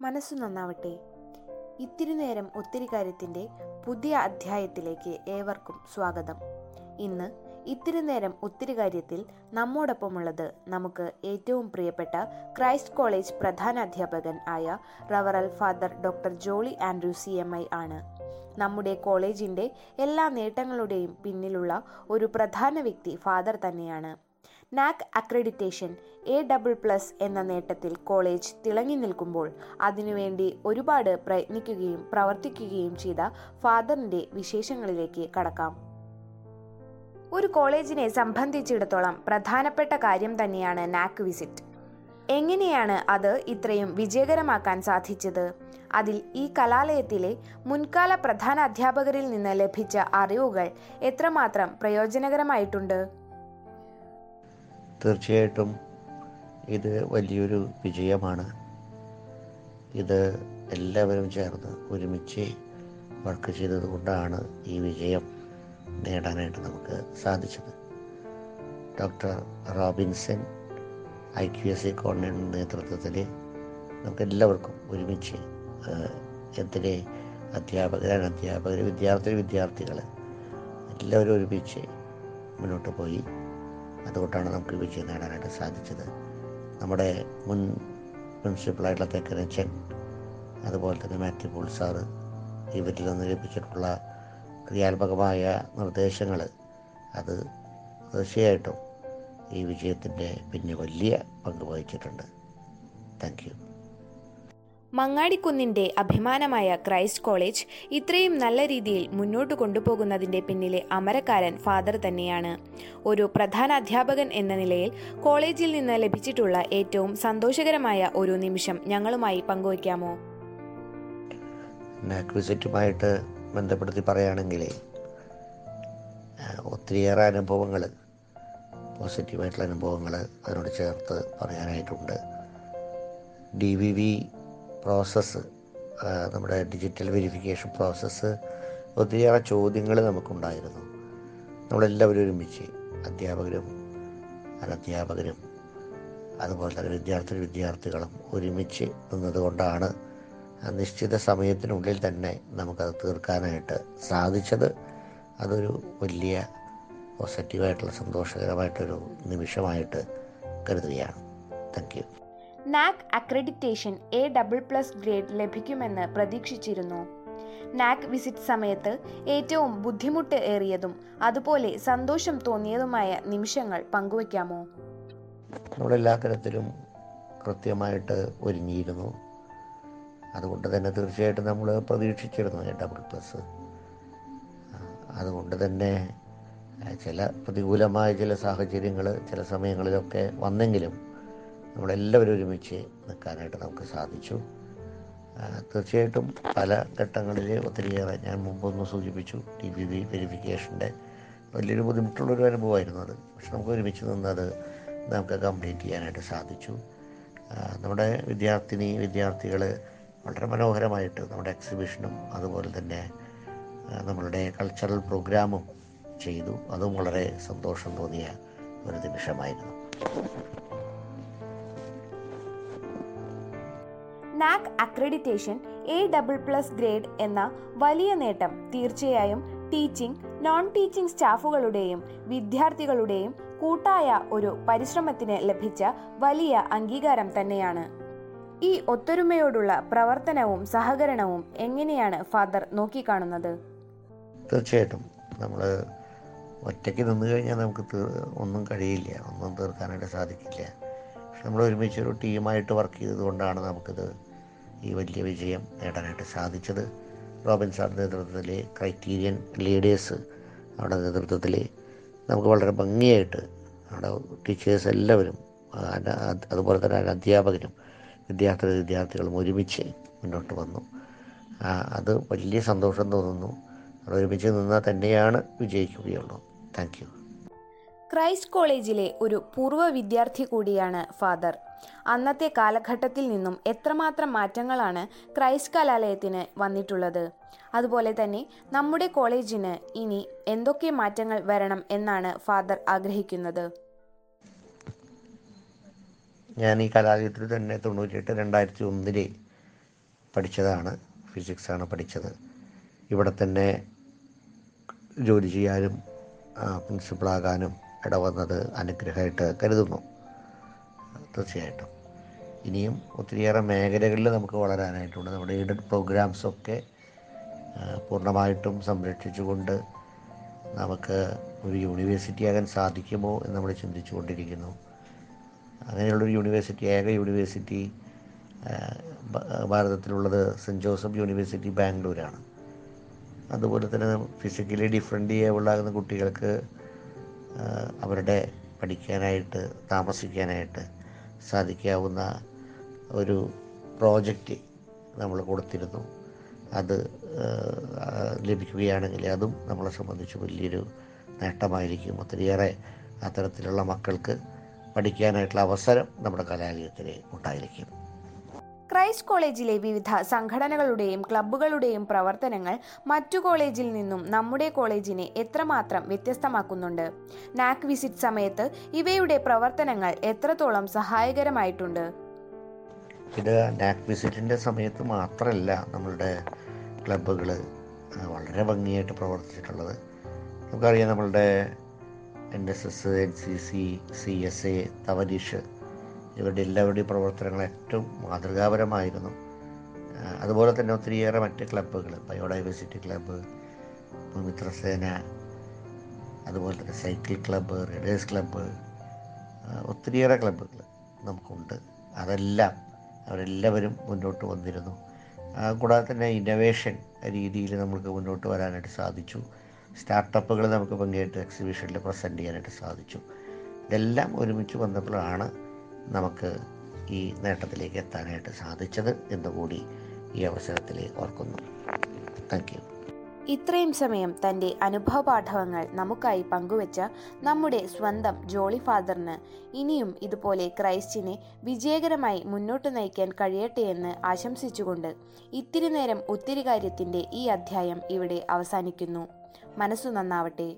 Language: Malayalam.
മനസ്സു നന്നാവട്ടെ. ഇത്തിരി നേരം ഒത്തിരി കാര്യത്തിന്റെ പുതിയ അധ്യായത്തിലേക്ക് ഏവർക്കും സ്വാഗതം. ഇന്ന് ഇത്തിരി നേരം ഒത്തിരി കാര്യത്തിൽ നമ്മോടൊപ്പമുള്ളത് നമുക്ക് ഏറ്റവും പ്രിയപ്പെട്ട ക്രൈസ്റ്റ് കോളേജ് പ്രധാന അധ്യാപകൻ ആയ റവറൽ father doctor Jolly Andrew C M I ആണ്. നമ്മുടെ കോളേജിന്റെ എല്ലാ നേട്ടങ്ങളുടെയും പിന്നിലുള്ള ഒരു പ്രധാന വ്യക്തി ഫാദർ തന്നെയാണ്. NAAC accreditation A double plus എന്ന നേട്ടത്തിൽ കോളേജ് തിളങ്ങി നിൽക്കുമ്പോൾ അതിനുവേണ്ടി ഒരുപാട് പ്രയത്നിക്കുകയും പ്രവർത്തിക്കുകയും ചെയ്ത ഫാദറിന്റെ വിശേഷങ്ങളിലേക്ക് കടക്കാം. ഒരു കോളേജിനെ സംബന്ധിച്ചിടത്തോളം പ്രധാനപ്പെട്ട കാര്യം തന്നെയാണ് നാക് വിസിറ്റ്. എങ്ങനെയാണ് അത് ഇത്രയും വിജയകരമാക്കാൻ സാധിച്ചത്? അതിൽ ഈ കലാലയത്തിലെ മുൻകാല പ്രധാന അധ്യാപകരിൽ നിന്ന് ലഭിച്ച അറിവുകൾ എത്രമാത്രം പ്രയോജനകരമായിട്ടുണ്ട്? തീർച്ചയായിട്ടും ഇത് വലിയൊരു വിജയമാണ്. ഇത് എല്ലാവരും ചേർന്ന് ഒരുമിച്ച് വർക്ക് ചെയ്തതുകൊണ്ടാണ് ഈ വിജയം നേടാനായിട്ട് നമുക്ക് സാധിച്ചത്. Doctor Robinson I Q S C കോർണറിന്റെ നേതൃത്വത്തിൽ നമുക്ക് എല്ലാവർക്കും ഒരുമിച്ച് എന്തിനെ അധ്യാപകർ അധ്യാപകർ വിദ്യാർത്ഥി വിദ്യാർത്ഥികൾ എല്ലാവരും ഒരുമിച്ച് മുന്നോട്ട് പോയി. അതുകൊണ്ടാണ് നമുക്ക് വിജയം നേടാനായിട്ട് സാധിച്ചത്. നമ്മുടെ മുൻ പ്രിൻസിപ്പളായിട്ടുള്ള തെക്കനച്ചൻ അതുപോലെ തന്നെ മാത്യു പോൾ സാറ് ഇവരിൽ നിന്ന് ലഭിച്ചിട്ടുള്ള ക്രിയാത്മകമായ നിർദ്ദേശങ്ങൾ അത് തീർച്ചയായിട്ടും ഈ വിജയത്തിന്റെ പിന്നെ വലിയ പങ്ക് വഹിച്ചിട്ടുണ്ട്. Thank you. മങ്ങാടിക്കുന്നിന്റെ അഭിമാനമായ ക്രൈസ്റ്റ് കോളേജ് ഇത്രയും നല്ല രീതിയിൽ മുന്നോട്ട് കൊണ്ടുപോകുന്നതിന്റെ പിന്നിലെ അമരക്കാരൻ ഫാദർ തന്നെയാണ്. ഒരു പ്രധാന അധ്യാപകൻ എന്ന നിലയിൽ കോളേജിൽ നിന്ന് ലഭിച്ചിട്ടുള്ള ഏറ്റവും സന്തോഷകരമായ ഒരു നിമിഷം ഞങ്ങളുമായി പങ്കുവയ്ക്കാമോ? നാക്വിസിറ്റുമായിട്ട് ബന്ധപ്പെടുത്തി പറയുകയാണെങ്കിൽ ഒത്തിരിയേറെ അനുഭവങ്ങൾ പോസിറ്റീവായിട്ടുള്ള അനുഭവങ്ങൾ അതിനോട് ചേർത്ത് പറയാനായിട്ടുണ്ട്. ഡി വി വി പ്രോസസ്സ് നമ്മുടെ ഡിജിറ്റൽ വെരിഫിക്കേഷൻ പ്രോസസ്സ് ഒത്തിരിയേറെ ചോദ്യങ്ങൾ നമുക്കുണ്ടായിരുന്നു. നമ്മളെല്ലാവരും ഒരുമിച്ച് അധ്യാപകരും അനധ്യാപകരും അതുപോലെ തന്നെ വിദ്യാർത്ഥി വിദ്യാർത്ഥികളും ഒരുമിച്ച് നിന്നതുകൊണ്ടാണ് നിശ്ചിത സമയത്തിനുള്ളിൽ തന്നെ നമുക്കത് തീർക്കാനായിട്ട് സാധിച്ചത്. അതൊരു വലിയ പോസിറ്റീവായിട്ടുള്ള സന്തോഷകരമായിട്ടൊരു നിമിഷമായിട്ട് കരുതുകയാണ്. Thank you. NAAC accreditation A double plus grade ലഭിക്കുമെന്ന് പ്രതീക്ഷിച്ചിരുന്നു. നാക് വിസിറ്റ് സമയത്ത് ഏറ്റവും ബുദ്ധിമുട്ട് ഏറിയതും അതുപോലെ സന്തോഷം തോന്നിയതുമായ നിമിഷങ്ങൾ പങ്കുവയ്ക്കാമോ? നമ്മളെല്ലാ തരത്തിലും കൃത്യമായിട്ട് ഒരുങ്ങിയിരുന്നു. അതുകൊണ്ട് തന്നെ തീർച്ചയായിട്ടും നമ്മൾ പ്രതീക്ഷിച്ചിരുന്നു എ ഡബിൾ പ്ലസ്. അതുകൊണ്ട് തന്നെ ചില പ്രതികൂലമായ ചില സാഹചര്യങ്ങൾ ചില സമയങ്ങളിലൊക്കെ വന്നെങ്കിലും നമ്മളെല്ലാവരും ഒരുമിച്ച് നിൽക്കാനായിട്ട് നമുക്ക് സാധിച്ചു. തീർച്ചയായിട്ടും പല ഘട്ടങ്ങളിൽ ഒത്തിരിയേറെ ഞാൻ മുമ്പൊന്ന് സൂചിപ്പിച്ചു ടി ബി ബി വെരിഫിക്കേഷന്റെ വലിയൊരു ബുദ്ധിമുട്ടുള്ളൊരു അനുഭവമായിരുന്നു അത്. പക്ഷെ നമുക്ക് ഒരുമിച്ച് നിന്നത് നമുക്ക് കംപ്ലീറ്റ് ചെയ്യാനായിട്ട് സാധിച്ചു. നമ്മുടെ വിദ്യാർത്ഥിനി വിദ്യാർത്ഥികൾ വളരെ മനോഹരമായിട്ട് നമ്മുടെ എക്സിബിഷനും അതുപോലെ തന്നെ നമ്മളുടെ കൾച്ചറൽ പ്രോഗ്രാമും ചെയ്തു. അതും വളരെ സന്തോഷം തോന്നിയ ഒരു നിമിഷമായിരുന്നു. NAAC accreditation A double plus grade എന്ന വലിയ നേട്ടം. തീർച്ചയായും ടീച്ചിങ് നോൺ ടീച്ചിങ് സ്റ്റാഫുകളുടെയും വിദ്യാർത്ഥികളുടെയും കൂട്ടായ ഒരു പരിശ്രമത്തിന് ലഭിച്ച വലിയ അംഗീകാരം തന്നെയാണ്. ഈ ഒത്തൊരുമയോടുള്ള പ്രവർത്തനവും സഹകരണവും എങ്ങനെയാണ് ഫാദർ നോക്കിക്കാണുന്നത്? തീർച്ചയായിട്ടും. നമ്മൾ ഒറ്റയ്ക്ക് നിന്ന് കഴിഞ്ഞാൽ നമുക്ക് ഒന്നും കഴിയില്ല. ഒന്നും തീർക്കാനായിട്ട് സാധിക്കില്ല. പക്ഷെ നമ്മൾ ഒരുമിച്ച് ഒരു ടീമായിട്ട് വർക്ക് ചെയ്തതുകൊണ്ടാണ് നമുക്കിത് ഈ വലിയ വിജയം നേടാനായിട്ട് സാധിച്ചത്. റോബിൻ സാർ നേതൃത്വത്തിൽ ക്രൈറ്റീരിയൻ ലീഡേഴ്സ് അവിടെ നേതൃത്വത്തിൽ നമുക്ക് വളരെ ഭംഗിയായിട്ട് അവിടെ ടീച്ചേഴ്സ് എല്ലാവരും അതുപോലെ തന്നെ അധ്യാപകരും വിദ്യാർത്ഥി വിദ്യാർത്ഥികളും ഒരുമിച്ച് മുന്നോട്ട് വന്നു. അത് വലിയ സന്തോഷം തോന്നുന്നു. ഒരുമിച്ച് നിന്നാൽ തന്നെയാണ് വിജയിക്കുകയുള്ളൂ. Thank you. ക്രൈസ്റ്റ് കോളേജിലെ ഒരു പൂർവ വിദ്യാർത്ഥി കൂടിയാണ് ഫാദർ അന്നത്തെ കാലഘട്ടത്തിൽ നിന്നും എത്രമാത്രം മാറ്റങ്ങളാണ് ക്രൈസ്റ്റ് കലാലയത്തിന് വന്നിട്ടുള്ളത്. അതുപോലെ തന്നെ നമ്മുടെ കോളേജിന് ഇനി എന്തൊക്കെ മാറ്റങ്ങൾ വരണം എന്നാണ് ഫാദർ ആഗ്രഹിക്കുന്നത്. ഞാൻ ഈ കലാലയത്തിൽ തന്നെ തൊണ്ണൂറ്റിയെട്ട് രണ്ടായിരത്തി ഒന്നിൽ പഠിച്ചതാണ്. ഫിസിക്സ് ആണ് പഠിച്ചത്. ഇവിടെ തന്നെ ജോലി ചെയ്യാനും പ്രിൻസിപ്പളാകാനും ഇടവന്നത് അനുഗ്രഹമായിട്ട് കരുതുന്നു. തീർച്ചയായിട്ടും. ഇനിയും ഒത്തിരിയേറെ മേഖലകളിൽ നമുക്ക് വളരാനായിട്ടുണ്ട്. നമ്മുടെ എയ്ഡഡ് പ്രോഗ്രാംസൊക്കെ പൂർണമായിട്ടും സംരക്ഷിച്ചുകൊണ്ട് നമുക്ക് ഒരു യൂണിവേഴ്സിറ്റി ആകാൻ സാധിക്കുമോ എന്ന് നമ്മൾ ചിന്തിച്ചു കൊണ്ടിരിക്കുന്നു അങ്ങനെയുള്ളൊരു യൂണിവേഴ്സിറ്റി ഏക യൂണിവേഴ്സിറ്റി ഭാരതത്തിലുള്ളത് സെന്റ് ജോസഫ് യൂണിവേഴ്സിറ്റി ബാംഗ്ലൂരാണ്. അതുപോലെ തന്നെ ഫിസിക്കലി ഡിഫറെന്റ് ചെയ്യാവുള്ളാകുന്ന കുട്ടികൾക്ക് അവരുടെ പഠിക്കാനായിട്ട് താമസിക്കാനായിട്ട് സാധിക്കാവുന്ന ഒരു പ്രോജക്റ്റ് നമ്മൾ കൊടുത്തിരുന്നു. അത് ലഭിക്കുകയാണെങ്കിൽ അതും നമ്മളെ സംബന്ധിച്ച് വലിയൊരു നേട്ടമായിരിക്കും. ഒത്തിരിയേറെ അത്തരത്തിലുള്ള മക്കൾക്ക് പഠിക്കാനായിട്ടുള്ള അവസരം നമ്മുടെ കലാലയത്തിൽ ഉണ്ടായിരിക്കും. ക്രൈസ്റ്റ് കോളേജിലെ വിവിധ സംഘടനകളുടെയും ക്ലബ്ബുകളുടെയും പ്രവർത്തനങ്ങൾ മറ്റു കോളേജിൽ നിന്നും നമ്മുടെ കോളേജിനെ എത്രമാത്രം വ്യത്യസ്തമാക്കുന്നുണ്ട്. നാക് വിസിറ്റ് സമയത്ത് ഇവയുടെ പ്രവർത്തനങ്ങൾ എത്രത്തോളം സഹായകരമായിട്ടുണ്ട്? ഇത് നാക് വിസിറ്റിന്റെ സമയത്ത് മാത്രമല്ല നമ്മളുടെ ക്ലബ്ബുകൾ വളരെ ഭംഗിയായിട്ട് പ്രവർത്തിച്ചിട്ടുള്ളത്. നമുക്കറിയാം നമ്മളുടെ N S S N C C C S A തവരീഷ് ഇവരുടെ എല്ലാവരുടെയും പ്രവർത്തനങ്ങൾ ഏറ്റവും മാതൃകാപരമായിരുന്നു. അതുപോലെ തന്നെ ഒത്തിരിയേറെ മറ്റ് ക്ലബ്ബുകൾ ബയോഡൈവേഴ്സിറ്റി ക്ലബ്ബ് മിത്രസേന അതുപോലെ തന്നെ സൈക്കിൾ ക്ലബ്ബ് റൈഡേഴ്സ് ക്ലബ്ബ് ഒത്തിരിയേറെ ക്ലബ്ബുകൾ നമുക്കുണ്ട്. അതെല്ലാം അവരെല്ലാവരും മുന്നോട്ട് വന്നിരുന്നു. കൂടാതെ തന്നെ ഇന്നവേഷൻ രീതിയിൽ നമുക്ക് മുന്നോട്ട് വരാനായിട്ട് സാധിച്ചു. സ്റ്റാർട്ടപ്പുകൾ നമുക്ക് പങ്കെടുത്ത് എക്സിബിഷനിൽ പ്രസന്റ് ചെയ്യാനായിട്ട് സാധിച്ചു. ഇതെല്ലാം ഒരുമിച്ച് വന്നപ്പോഴാണ് നമുക്ക് ഈ നേട്ടത്തിലേക്ക് എത്താനായിട്ട് സാധിച്ചത് എന്നുകൂടി ഈ അവസരത്തിൽ ഓർക്കുന്നു. താങ്ക് യു ഇത്രയും സമയം തന്റെ അനുഭവ പാഠവങ്ങൾ നമുക്കായി പങ്കുവച്ച നമ്മുടെ സ്വന്തം ജോളി ഫാദറിന് ഇനിയും ഇതുപോലെ ക്രൈസ്റ്റിനെ വിജയകരമായി മുന്നോട്ട് നയിക്കാൻ കഴിയട്ടെ എന്ന് ആശംസിച്ചുകൊണ്ട് ഇത്തിരി നേരം ഒത്തിരി കാര്യത്തിന്റെ ഈ അധ്യായം ഇവിടെ അവസാനിക്കുന്നു. മനസ്സു നന്നാവട്ടെ.